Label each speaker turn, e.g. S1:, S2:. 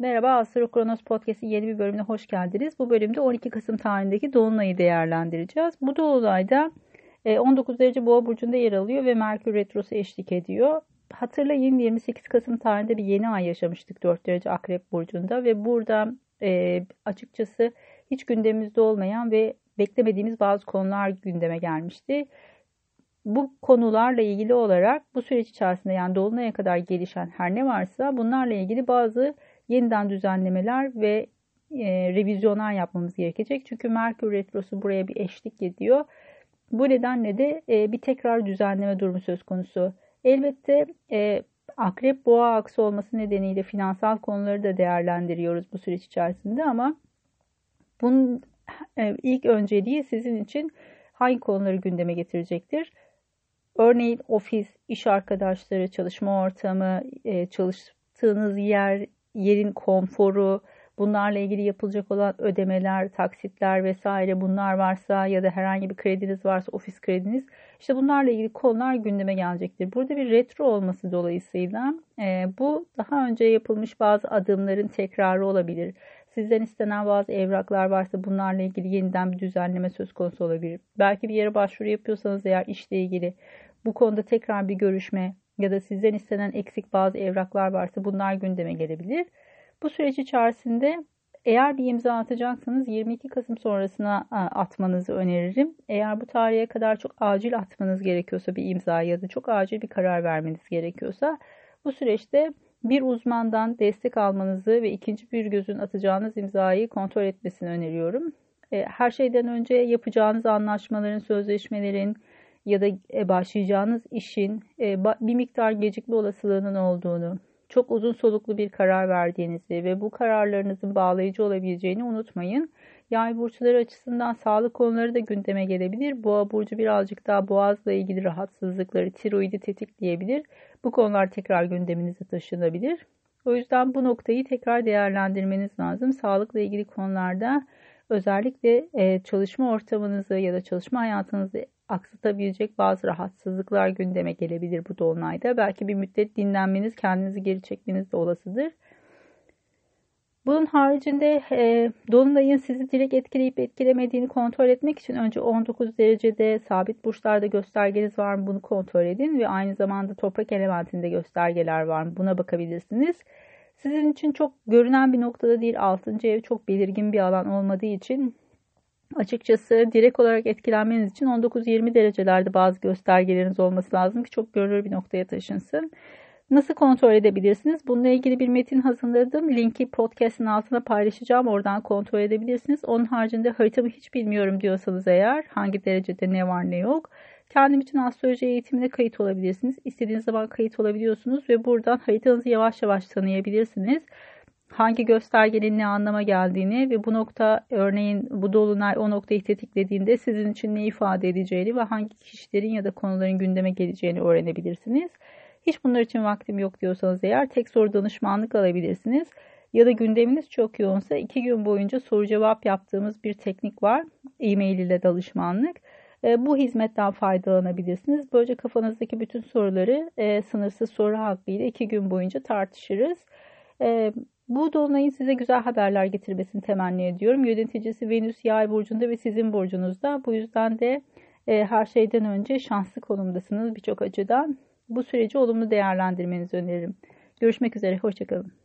S1: Merhaba Astro Kronos Podcast'in yeni bir bölümüne hoş geldiniz. Bu bölümde 12 Kasım tarihindeki Dolunay'ı değerlendireceğiz. Bu Dolunay'da 19 e, derece Boğa burcunda yer alıyor ve Merkür retrosu eşlik ediyor. Hatırlayın 28 Kasım tarihinde bir yeni ay yaşamıştık 4 derece Akrep burcunda ve burada e, açıkçası hiç gündemimizde olmayan ve beklemediğimiz bazı konular gündeme gelmişti. Bu konularla ilgili olarak bu süreç içerisinde yani Dolunay'a kadar gelişen her ne varsa bunlarla ilgili bazı yeniden düzenlemeler ve e, revizyonlar yapmamız gerekecek. Çünkü Merkür Retrosu buraya bir eşlik ediyor. Bu nedenle de e, bir tekrar düzenleme durumu söz konusu. Elbette e, akrep boğa aksı olması nedeniyle finansal konuları da değerlendiriyoruz bu süreç içerisinde ama bunun e, ilk önceliği sizin için hangi konuları gündeme getirecektir? Örneğin ofis, iş arkadaşları, çalışma ortamı, e, çalıştığınız yer, yerin konforu, bunlarla ilgili yapılacak olan ödemeler, taksitler vesaire bunlar varsa ya da herhangi bir krediniz varsa ofis krediniz işte bunlarla ilgili konular gündeme gelecektir. Burada bir retro olması dolayısıyla e, bu daha önce yapılmış bazı adımların tekrarı olabilir. Sizden istenen bazı evraklar varsa bunlarla ilgili yeniden bir düzenleme söz konusu olabilir. Belki bir yere başvuru yapıyorsanız eğer işle ilgili bu konuda tekrar bir görüşme ya da sizden istenen eksik bazı evraklar varsa bunlar gündeme gelebilir. Bu süreç içerisinde eğer bir imza atacaksanız 22 Kasım sonrasına atmanızı öneririm. Eğer bu tarihe kadar çok acil atmanız gerekiyorsa bir imza ya da çok acil bir karar vermeniz gerekiyorsa bu süreçte bir uzmandan destek almanızı ve ikinci bir gözün atacağınız imzayı kontrol etmesini öneriyorum. E, her şeyden önce yapacağınız anlaşmaların, sözleşmelerin, ya da e, başlayacağınız işin e, bir miktar gecikme olasılığının olduğunu, çok uzun soluklu bir karar verdiğinizi ve bu kararlarınızın bağlayıcı olabileceğini unutmayın. Yay burçları açısından sağlık konuları da gündeme gelebilir. Boğa burcu birazcık daha boğazla ilgili rahatsızlıkları, tiroidi tetikleyebilir. Bu konular tekrar gündeminize taşınabilir. O yüzden bu noktayı tekrar değerlendirmeniz lazım. Sağlıkla ilgili konularda özellikle e, çalışma ortamınızı ya da çalışma hayatınızı aksatabilecek bazı rahatsızlıklar gündeme gelebilir bu dolunayda. Belki bir müddet dinlenmeniz, kendinizi geri çekmeniz de olasıdır. Bunun haricinde e, Dolunay'ın sizi direkt etkileyip etkilemediğini kontrol etmek için önce 19 derecede sabit burçlarda göstergeniz var mı bunu kontrol edin ve aynı zamanda toprak elementinde göstergeler var mı buna bakabilirsiniz. Sizin için çok görünen bir noktada değil 6. ev çok belirgin bir alan olmadığı için açıkçası direkt olarak etkilenmeniz için 19-20 derecelerde bazı göstergeleriniz olması lazım ki çok görülür bir noktaya taşınsın. Nasıl kontrol edebilirsiniz? Bununla ilgili bir metin hazırladım. Linki podcast'ın altına paylaşacağım. Oradan kontrol edebilirsiniz. Onun haricinde haritamı hiç bilmiyorum diyorsanız eğer hangi derecede ne var ne yok. Kendim için astroloji eğitimine kayıt olabilirsiniz. İstediğiniz zaman kayıt olabiliyorsunuz ve buradan haritanızı yavaş yavaş tanıyabilirsiniz hangi göstergenin ne anlama geldiğini ve bu nokta örneğin bu dolunay o noktayı tetiklediğinde sizin için ne ifade edeceğini ve hangi kişilerin ya da konuların gündeme geleceğini öğrenebilirsiniz. Hiç bunlar için vaktim yok diyorsanız eğer tek soru danışmanlık alabilirsiniz. Ya da gündeminiz çok yoğunsa iki gün boyunca soru cevap yaptığımız bir teknik var. E-mail ile danışmanlık. E, bu hizmetten faydalanabilirsiniz. Böylece kafanızdaki bütün soruları e, sınırsız soru hakkıyla iki gün boyunca tartışırız. E, bu dolunayın size güzel haberler getirmesini temenni ediyorum. Yöneticisi Venüs yay burcunda ve sizin burcunuzda. Bu yüzden de e, her şeyden önce şanslı konumdasınız birçok açıdan. Bu süreci olumlu değerlendirmenizi öneririm. Görüşmek üzere, hoşçakalın.